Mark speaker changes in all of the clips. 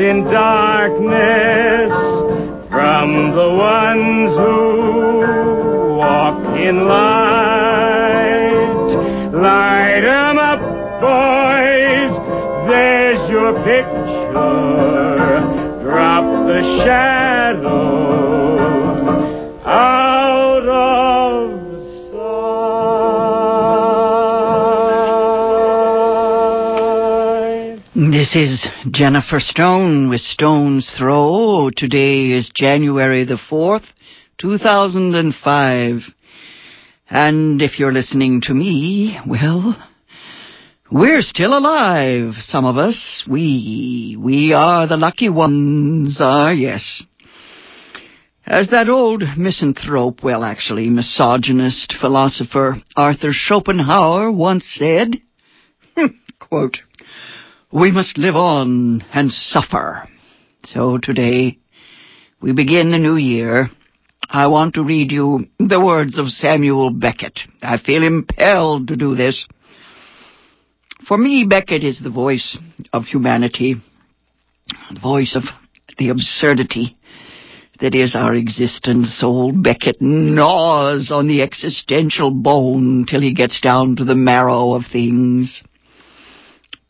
Speaker 1: in darkness from the ones who walk in light. Light 'em up, boys. There's your picture. Drop the shadows
Speaker 2: This is Jennifer Stone with Stone's Throw. Today is January the 4th, 2005. And if you're listening to me, well, we're still alive, some of us. We, we are the lucky ones, ah, yes. As that old misanthrope, well, actually, misogynist philosopher Arthur Schopenhauer once said, quote, we must live on and suffer. So today, we begin the new year. I want to read you the words of Samuel Beckett. I feel impelled to do this. For me, Beckett is the voice of humanity, the voice of the absurdity that is our existence. Old Beckett gnaws on the existential bone till he gets down to the marrow of things.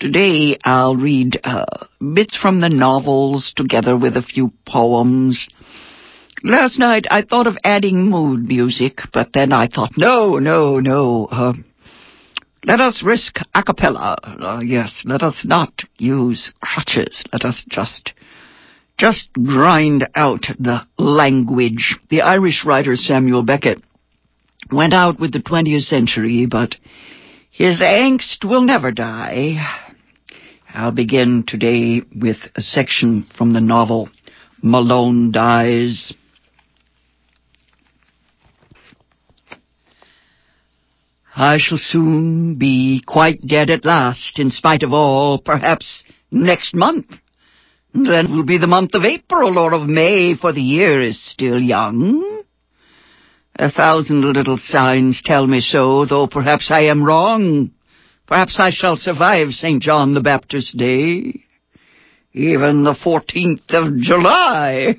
Speaker 2: Today I'll read uh, bits from the novels together with a few poems. Last night I thought of adding mood music, but then I thought, no, no, no. Uh, let us risk a cappella. Uh, yes, let us not use crutches. Let us just, just grind out the language. The Irish writer Samuel Beckett went out with the 20th century, but his angst will never die. I'll begin today with a section from the novel Malone Dies. I shall soon be quite dead at last, in spite of all, perhaps next month. Then will be the month of April or of May, for the year is still young. A thousand little signs tell me so, though perhaps I am wrong. Perhaps I shall survive St. John the Baptist Day. Even the 14th of July.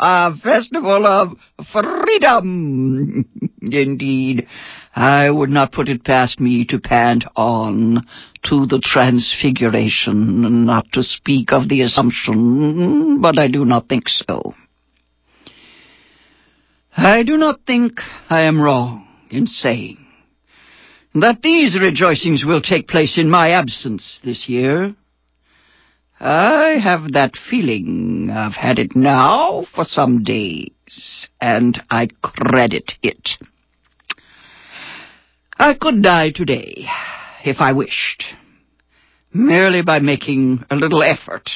Speaker 2: a Festival of Freedom. Indeed, I would not put it past me to pant on to the Transfiguration, not to speak of the Assumption, but I do not think so. I do not think I am wrong in saying that these rejoicings will take place in my absence this year. I have that feeling. I've had it now for some days, and I credit it. I could die today, if I wished, merely by making a little effort.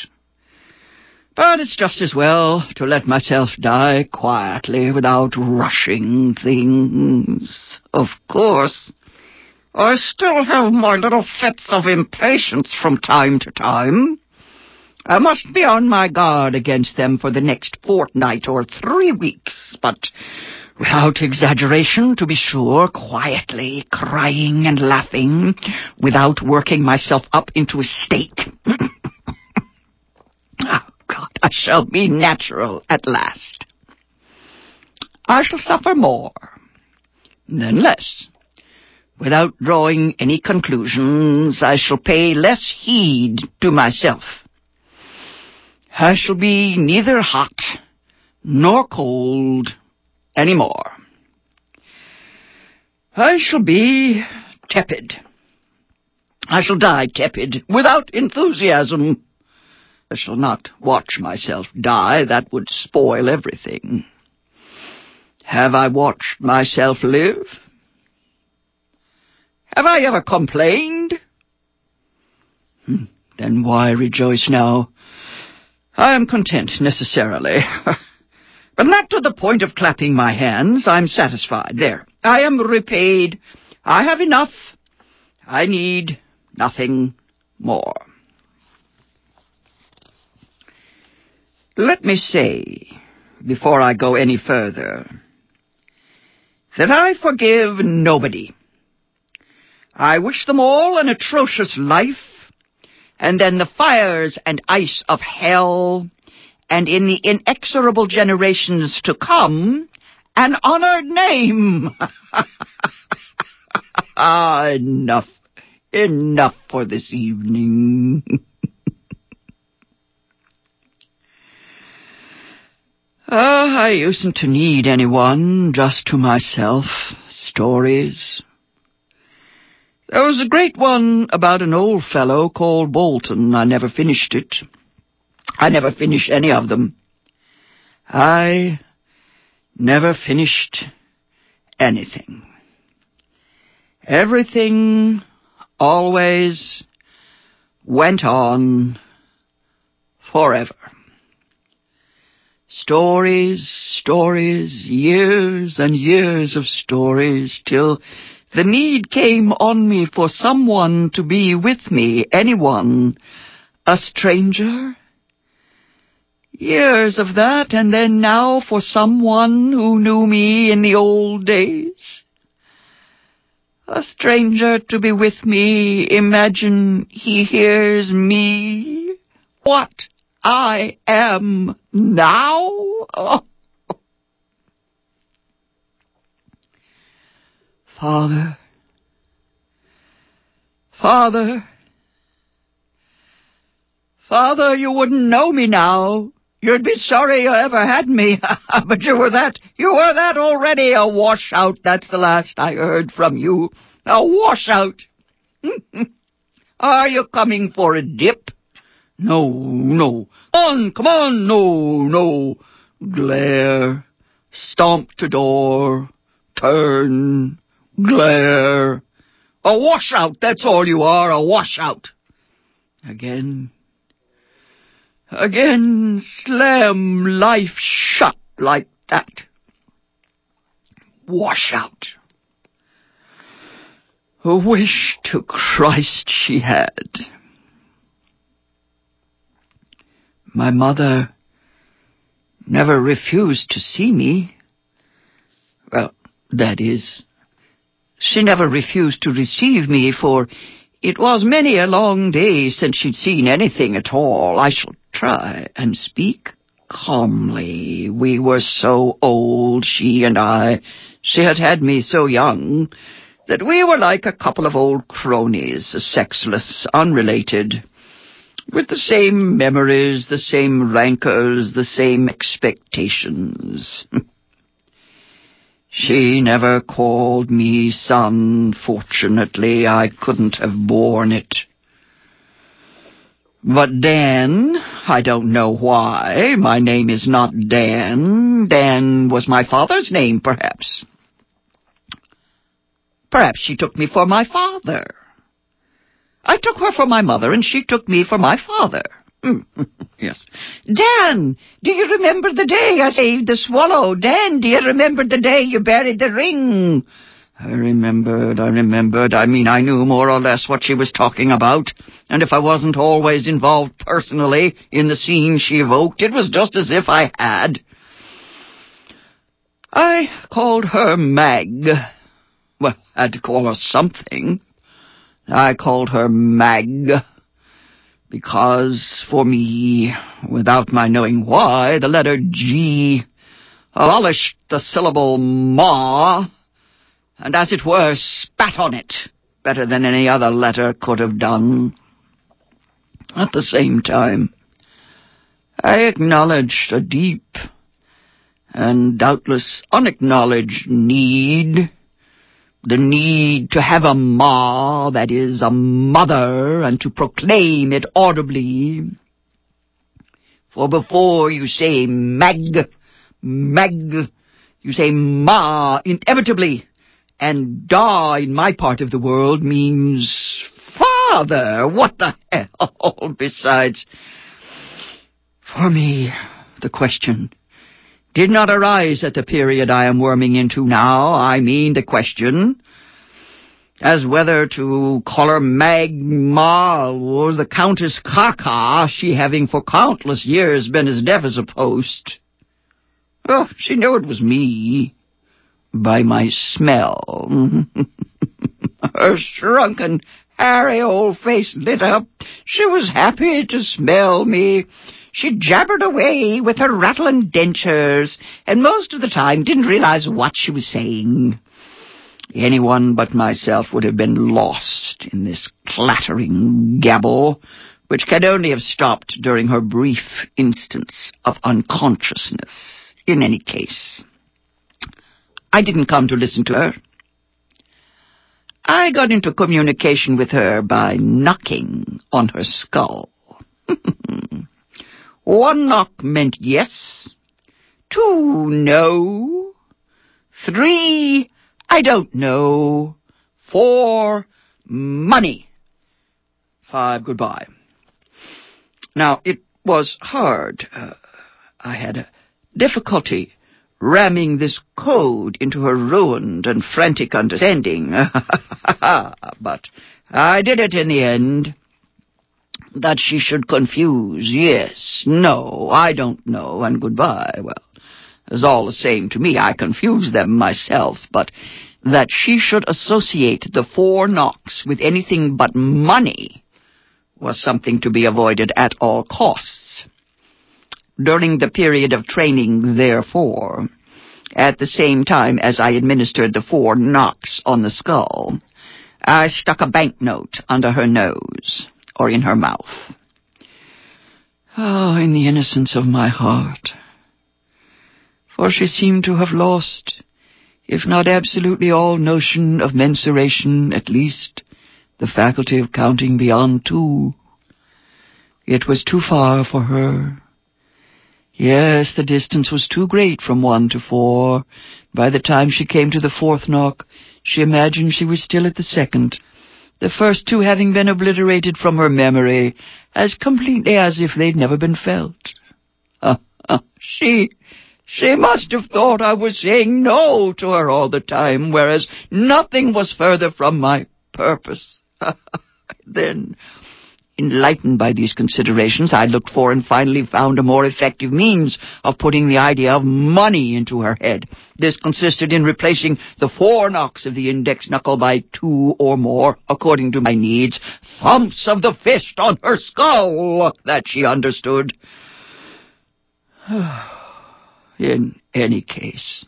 Speaker 2: But it's just as well to let myself die quietly without rushing things. Of course, I still have my little fits of impatience from time to time. I must be on my guard against them for the next fortnight or three weeks, but without exaggeration, to be sure, quietly, crying and laughing, without working myself up into a state. oh, God, I shall be natural at last. I shall suffer more, then less. Without drawing any conclusions, I shall pay less heed to myself. I shall be neither hot nor cold any more. I shall be tepid. I shall die tepid, without enthusiasm. I shall not watch myself die. That would spoil everything. Have I watched myself live? Have I ever complained? Hmm, Then why rejoice now? I am content necessarily. but not to the point of clapping my hands. I'm satisfied. There. I am repaid. I have enough. I need nothing more. Let me say, before I go any further, that I forgive nobody. I wish them all an atrocious life, and then the fires and ice of hell, and in the inexorable generations to come, an honored name. ah, enough, enough for this evening. Oh, I usedn't to need anyone, just to myself. Stories. There was a great one about an old fellow called Bolton. I never finished it. I never finished any of them. I never finished anything. Everything always went on forever. Stories, stories, years and years of stories, till the need came on me for someone to be with me, anyone, a stranger. Years of that, and then now for someone who knew me in the old days. A stranger to be with me, imagine he hears me. What? I am now? Oh. Father, Father, Father, you wouldn't know me now. You'd be sorry you ever had me. but you were that, you were that already, a washout. That's the last I heard from you. A washout. Are you coming for a dip? No, no. On, come on, no, no. Glare, stomp to door, turn, glare. A washout, that's all you are, a washout. Again, again, slam life shut like that. Washout. A wish to Christ she had. My mother never refused to see me. Well, that is, she never refused to receive me, for it was many a long day since she'd seen anything at all. I shall try and speak calmly. We were so old, she and I. She had had me so young that we were like a couple of old cronies, sexless, unrelated with the same memories, the same rancors, the same expectations. she never called me son, fortunately. I couldn't have borne it. But Dan, I don't know why. My name is not Dan. Dan was my father's name, perhaps. Perhaps she took me for my father. I took her for my mother, and she took me for my father. Yes. Dan, do you remember the day I saved the swallow? Dan, do you remember the day you buried the ring? I remembered, I remembered. I mean, I knew more or less what she was talking about. And if I wasn't always involved personally in the scene she evoked, it was just as if I had. I called her Mag. Well, I had to call her something. I called her Mag, because for me, without my knowing why, the letter G abolished the syllable ma, and as it were, spat on it better than any other letter could have done. At the same time, I acknowledged a deep and doubtless unacknowledged need the need to have a ma, that is, a mother, and to proclaim it audibly. For before you say mag, mag, you say ma inevitably, and da in my part of the world means father. What the hell? Besides, for me, the question did not arise at the period I am worming into now. I mean the question as whether to call her Magma or the Countess Caca, she having for countless years been as deaf as a post. Oh, she knew it was me by my smell. her shrunken, hairy old face lit up. She was happy to smell me. She jabbered away with her rattling dentures, and most of the time didn't realize what she was saying. Anyone but myself would have been lost in this clattering gabble, which could only have stopped during her brief instance of unconsciousness. In any case, I didn't come to listen to her. I got into communication with her by knocking on her skull. One knock meant yes, two no, three I don't know, four money, five goodbye. Now, it was hard. Uh, I had a difficulty ramming this code into her ruined and frantic understanding. but I did it in the end. That she should confuse, yes, no, I don't know, and goodbye. Well, it's all the same to me. I confuse them myself, but that she should associate the four knocks with anything but money was something to be avoided at all costs. During the period of training, therefore, at the same time as I administered the four knocks on the skull, I stuck a banknote under her nose or in her mouth. Oh, in the innocence of my heart. For she seemed to have lost, if not absolutely all notion of mensuration, at least the faculty of counting beyond two. It was too far for her. Yes, the distance was too great from one to four. By the time she came to the fourth knock, she imagined she was still at the second, the first two having been obliterated from her memory as completely as if they'd never been felt. She, she must have thought I was saying no to her all the time, whereas nothing was further from my purpose. then, Enlightened by these considerations, I looked for and finally found a more effective means of putting the idea of money into her head. This consisted in replacing the four knocks of the index knuckle by two or more, according to my needs, thumps of the fist on her skull that she understood. in any case,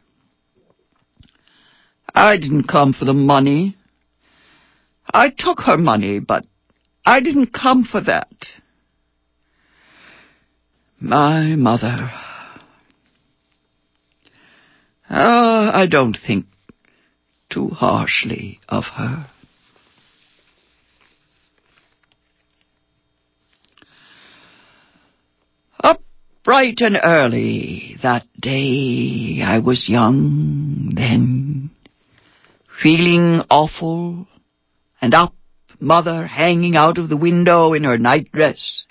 Speaker 2: I didn't come for the money. I took her money, but I didn't come for that. My mother. Ah, I don't think too harshly of her. Up bright and early that day I was young then, feeling awful, and up mother hanging out of the window in her nightdress,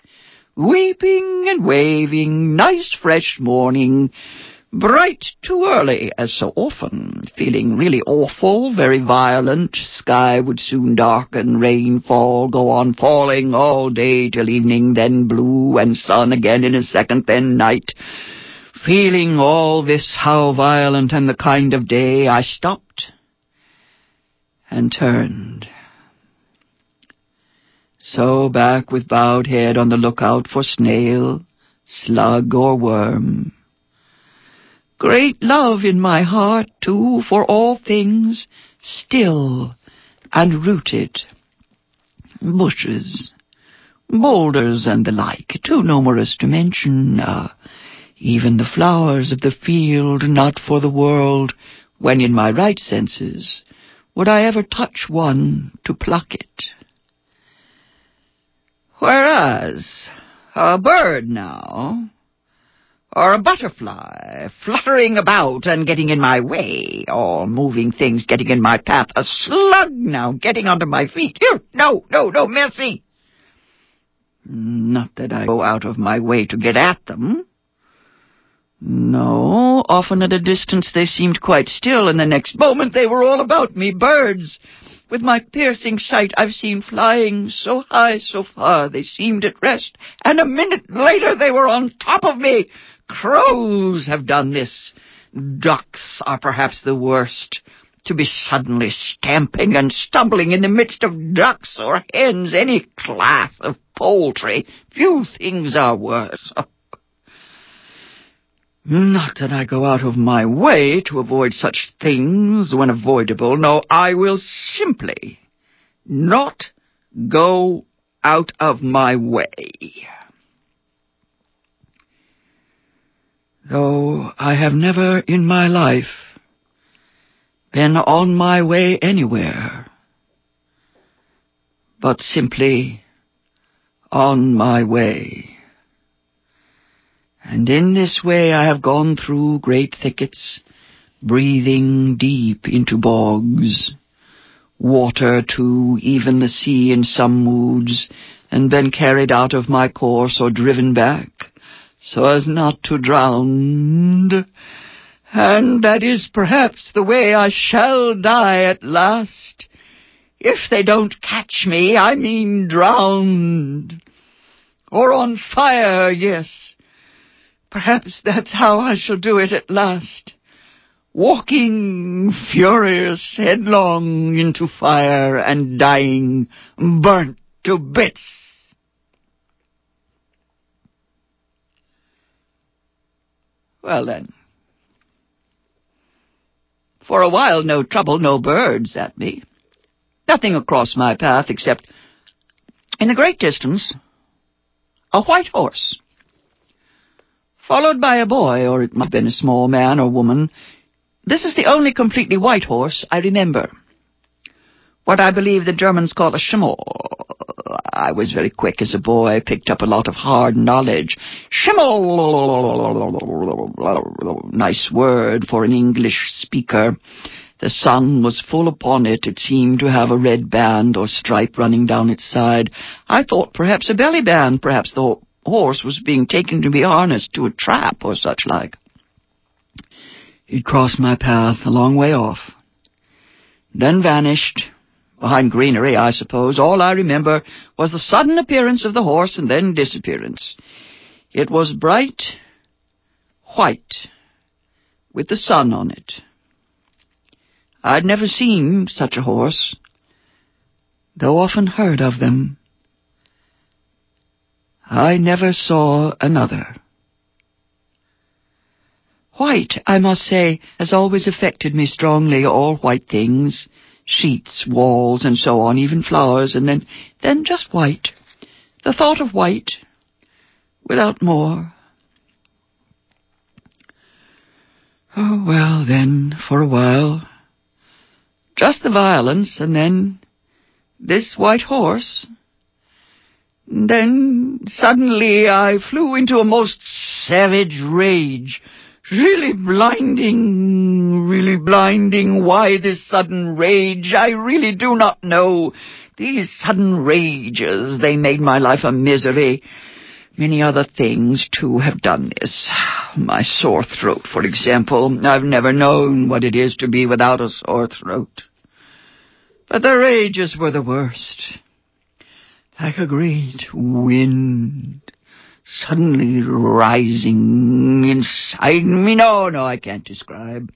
Speaker 2: weeping and waving, nice fresh morning, bright too early, as so often, feeling really awful, very violent, sky would soon darken, rain fall, go on falling all day till evening, then blue and sun again in a second, then night. Feeling all this how violent and the kind of day, I stopped and turned so back with bowed head on the lookout for snail, slug, or worm. Great love in my heart, too, for all things still and rooted. Bushes, boulders, and the like, too numerous to mention. Uh, even the flowers of the field, not for the world, when in my right senses, would I ever touch one to pluck it. Whereas, a bird now, or a butterfly fluttering about and getting in my way, or moving things getting in my path, a slug now getting under my feet. Here, no, no, no, mercy! Not that I go out of my way to get at them. No, often at a distance they seemed quite still, and the next moment they were all about me, birds. With my piercing sight I've seen flying so high, so far, they seemed at rest, and a minute later they were on top of me. Crows have done this. Ducks are perhaps the worst. To be suddenly stamping and stumbling in the midst of ducks or hens, any class of poultry, few things are worse. Not that I go out of my way to avoid such things when avoidable. No, I will simply not go out of my way. Though I have never in my life been on my way anywhere, but simply on my way. And in this way I have gone through great thickets, breathing deep into bogs, water to even the sea in some moods, and been carried out of my course or driven back, so as not to drown. And that is perhaps the way I shall die at last, if they don't catch me, I mean drowned. Or on fire, yes, Perhaps that's how I shall do it at last. Walking furious headlong into fire and dying burnt to bits. Well then. For a while no trouble, no birds at me. Nothing across my path except, in the great distance, a white horse followed by a boy, or it might have been a small man or woman. This is the only completely white horse I remember. What I believe the Germans call a Schimmel. I was very quick as a boy, picked up a lot of hard knowledge. Schimmel! Nice word for an English speaker. The sun was full upon it. It seemed to have a red band or stripe running down its side. I thought perhaps a belly band, perhaps the horse was being taken to be harnessed to a trap or such like. He'd crossed my path a long way off, then vanished. Behind greenery, I suppose. All I remember was the sudden appearance of the horse and then disappearance. It was bright white, with the sun on it. I'd never seen such a horse, though often heard of them. I never saw another. White, I must say, has always affected me strongly, all white things. Sheets, walls, and so on, even flowers, and then, then just white. The thought of white, without more. Oh, well, then, for a while, just the violence, and then this white horse. Then suddenly I flew into a most savage rage. Really blinding, really blinding. Why this sudden rage? I really do not know. These sudden rages, they made my life a misery. Many other things, too, have done this. My sore throat, for example. I've never known what it is to be without a sore throat. But the rages were the worst like a great wind suddenly rising inside me. No, no, I can't describe.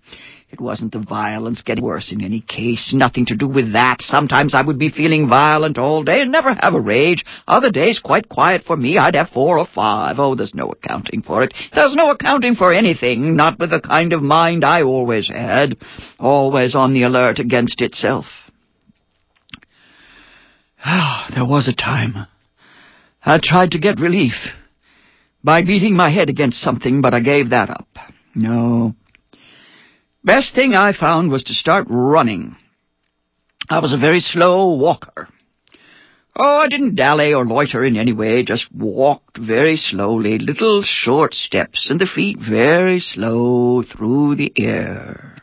Speaker 2: It wasn't the violence getting worse in any case. Nothing to do with that. Sometimes I would be feeling violent all day and never have a rage. Other days, quite quiet for me, I'd have four or five. Oh, there's no accounting for it. There's no accounting for anything, not with the kind of mind I always had. Always on the alert against itself. Ah, there was a time. I tried to get relief by beating my head against something, but I gave that up. No. Best thing I found was to start running. I was a very slow walker. Oh, I didn't dally or loiter in any way, just walked very slowly, little short steps, and the feet very slow through the air.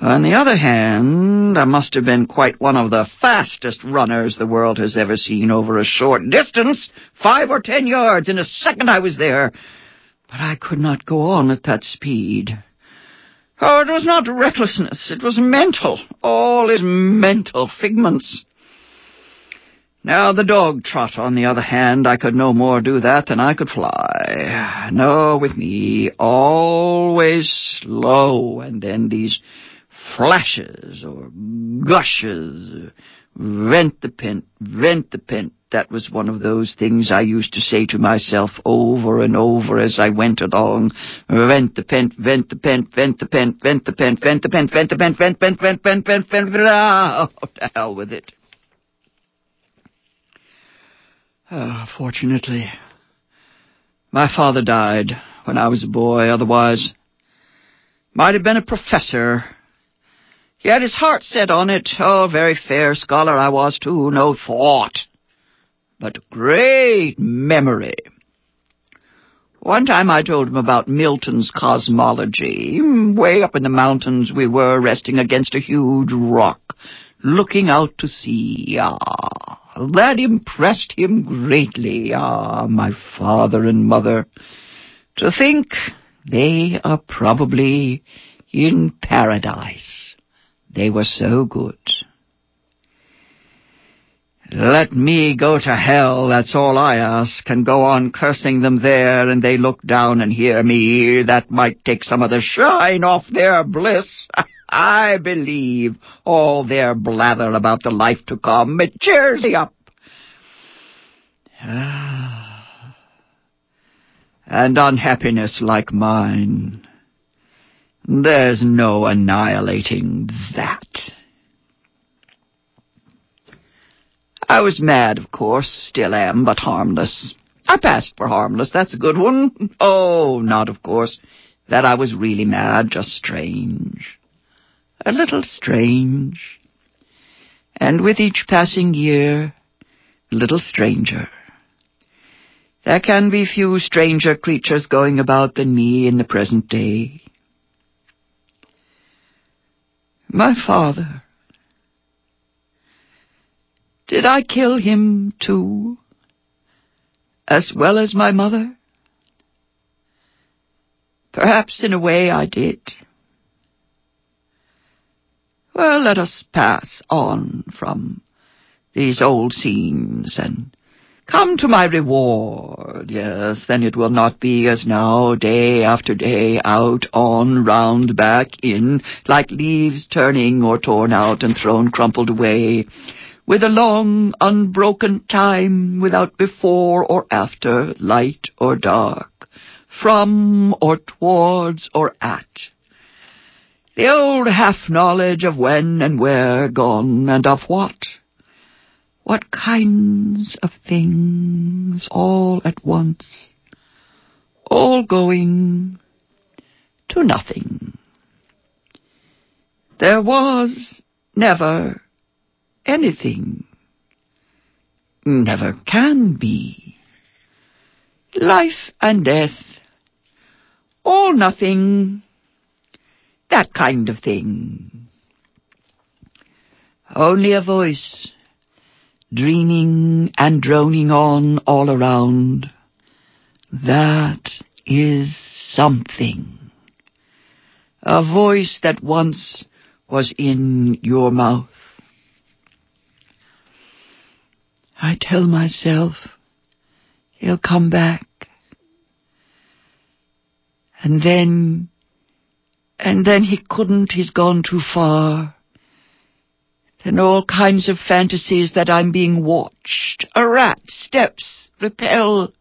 Speaker 2: On the other hand, I must have been quite one of the fastest runners the world has ever seen over a short distance, five or ten yards. In a second I was there. But I could not go on at that speed. Oh, it was not recklessness, it was mental. All is mental figments. Now the dog trot, on the other hand, I could no more do that than I could fly. No, with me, always slow, and then these flashes or gushes, vent the pent, vent the pent. That was one of those things I used to say to myself over and over as I went along. Vent oh, the pent, vent the pent, vent the pent, vent the pent, vent the pent, vent the pent, vent, vent, vent, vent, vent, vent, oh, to hell with it. Oh, fortunately, my father died when I was a boy, otherwise might have been a professor. He had his heart set on it. Oh, very fair scholar I was too, no thought, but great memory. One time I told him about Milton's cosmology. Way up in the mountains we were, resting against a huge rock, looking out to sea. Ah, that impressed him greatly. Ah, my father and mother. To think they are probably in paradise. They were so good. Let me go to hell, that's all I ask, and go on cursing them there, and they look down and hear me. That might take some of the shine off their bliss. I believe all their blather about the life to come. It cheers me up. and unhappiness like mine, there's no annihilating that. I was mad, of course, still am, but harmless. I passed for harmless, that's a good one. Oh, not, of course, that I was really mad, just strange a little strange, and with each passing year, a little stranger. There can be few stranger creatures going about than me in the present day. My father. Did I kill him too, as well as my mother? Perhaps in a way I did. Well, let us pass on from these old scenes and come to my reward. Yes, then it will not be as now, day after day, out, on, round, back, in, like leaves turning or torn out and thrown crumpled away, with a long, unbroken time without before or after, light or dark, from or towards or at. The old half-knowledge of when and where gone, and of what? What kinds of things all at once, all going to nothing. There was never anything, never can be. Life and death, all nothing, that kind of thing. Only a voice, dreaming and droning on all around. That is something. A voice that once was in your mouth. I tell myself he'll come back. And then and then he couldn't, he's gone too far. Then all kinds of fantasies that I'm being watched. A rat steps, repel.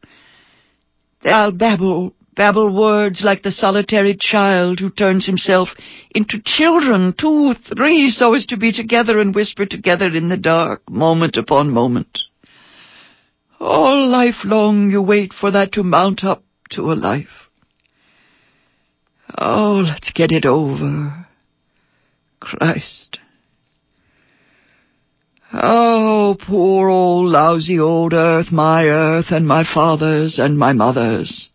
Speaker 2: Then I'll babble, babble words like the solitary child who turns himself into children, two, three, so as to be together and whisper together in the dark, moment upon moment. All life long you wait for that to mount up to a life. Oh, let's get it over. Christ. Oh, poor old lousy old earth, my earth, and my fathers and my mothers.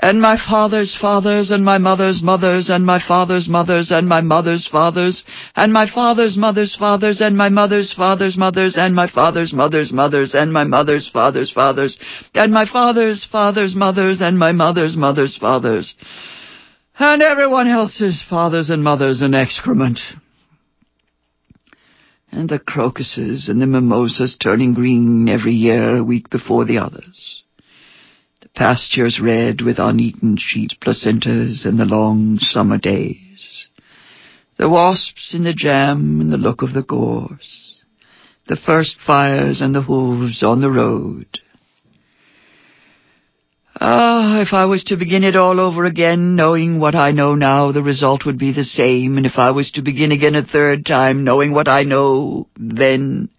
Speaker 2: And my father's fathers, and my mother's mothers, and my father's mothers, and my mother's fathers, and my father's mother's fathers, and my mother's father's mothers, and my father's mother's mothers, and my mother's father's fathers, and my father's father's mothers, and my mother's mother's fathers, and everyone else's fathers and mothers and excrement and the crocuses and the mimosas turning green every year a week before the others. The pastures red with uneaten sheep placentas and the long summer days. The wasps in the jam and the look of the gorse. The first fires and the hooves on the road. Ah, if I was to begin it all over again, knowing what I know now, the result would be the same. And if I was to begin again a third time, knowing what I know then,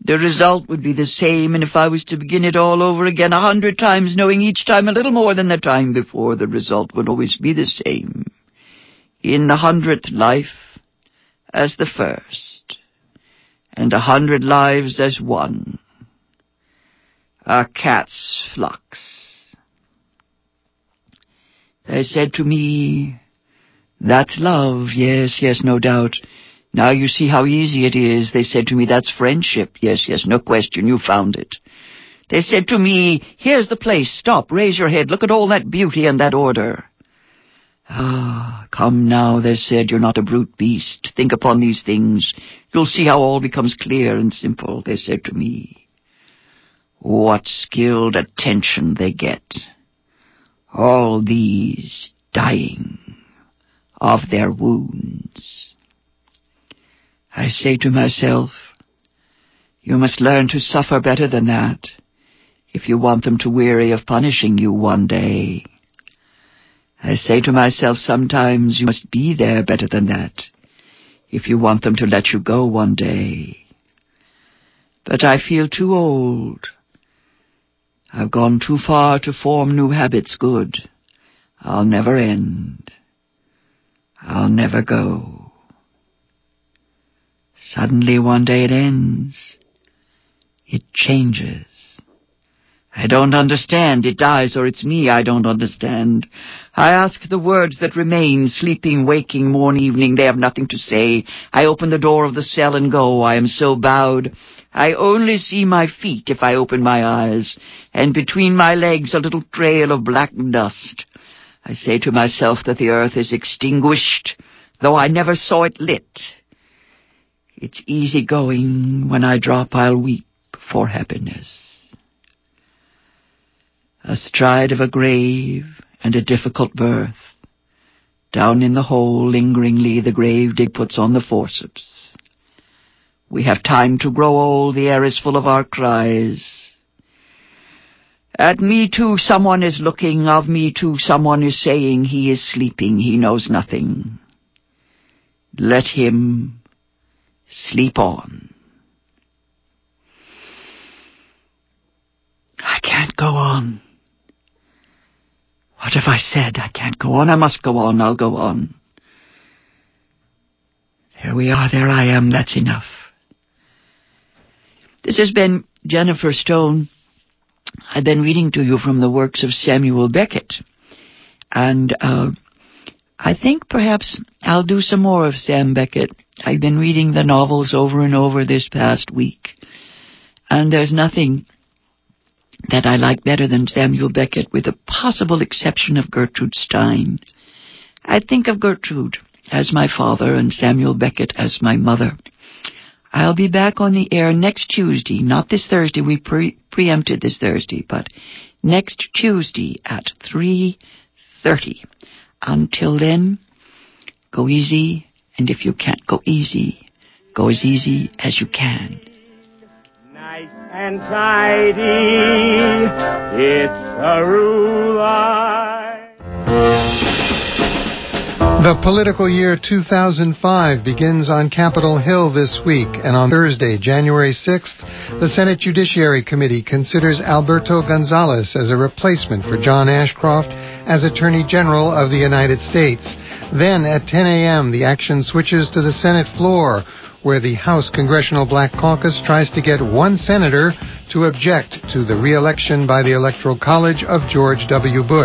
Speaker 2: the result would be the same. And if I was to begin it all over again a hundred times, knowing each time a little more than the time before, the result would always be the same. In the hundredth life as the first, and a hundred lives as one a cat's flux. They said to me, That's love, yes, yes, no doubt. Now you see how easy it is. They said to me, That's friendship, yes, yes, no question, you found it. They said to me, Here's the place, stop, raise your head, look at all that beauty and that order. Ah, come now, they said, you're not a brute beast. Think upon these things. You'll see how all becomes clear and simple, they said to me. What skilled attention they get. All these dying of their wounds. I say to myself, you must learn to suffer better than that if you want them to weary of punishing you one day. I say to myself sometimes you must be there better than that if you want them to let you go one day. But I feel too old I've gone too far to form new habits good. I'll never end. I'll never go. Suddenly one day it ends. It changes. I don't understand. It dies, or it's me I don't understand. I ask the words that remain, sleeping, waking, morn, evening. They have nothing to say. I open the door of the cell and go. I am so bowed. I only see my feet if I open my eyes, and between my legs a little trail of black dust. I say to myself that the earth is extinguished, though I never saw it lit. It's easy going. When I drop, I'll weep for happiness astride of a grave and a difficult birth. Down in the hole, lingeringly, the grave dig puts on the forceps. We have time to grow old, the air is full of our cries. At me too someone is looking, of me too someone is saying, he is sleeping, he knows nothing. Let him sleep on. I can't go on. What have I said? I can't go on. I must go on. I'll go on. There we are. There I am. That's enough. This has been Jennifer Stone. I've been reading to you from the works of Samuel Beckett. And uh, I think perhaps I'll do some more of Sam Beckett. I've been reading the novels over and over this past week. And there's nothing that I like better than Samuel Beckett, with the possible exception of Gertrude Stein. I think of Gertrude as my father and Samuel Beckett as my mother. I'll be back on the air next Tuesday, not this Thursday, we pre- preempted this Thursday, but next Tuesday at 3.30. Until then, go easy, and if you can't go easy, go as easy as you can Nice
Speaker 1: and tidy. It's a rule.
Speaker 3: The political year 2005 begins on Capitol Hill this week, and on Thursday, January 6th, the Senate Judiciary Committee considers Alberto Gonzales as a replacement for John Ashcroft as Attorney General of the United States. Then at 10 a.m., the action switches to the Senate floor, where the House Congressional Black Caucus tries to get one senator to object to the reelection by the Electoral College of George W. Bush.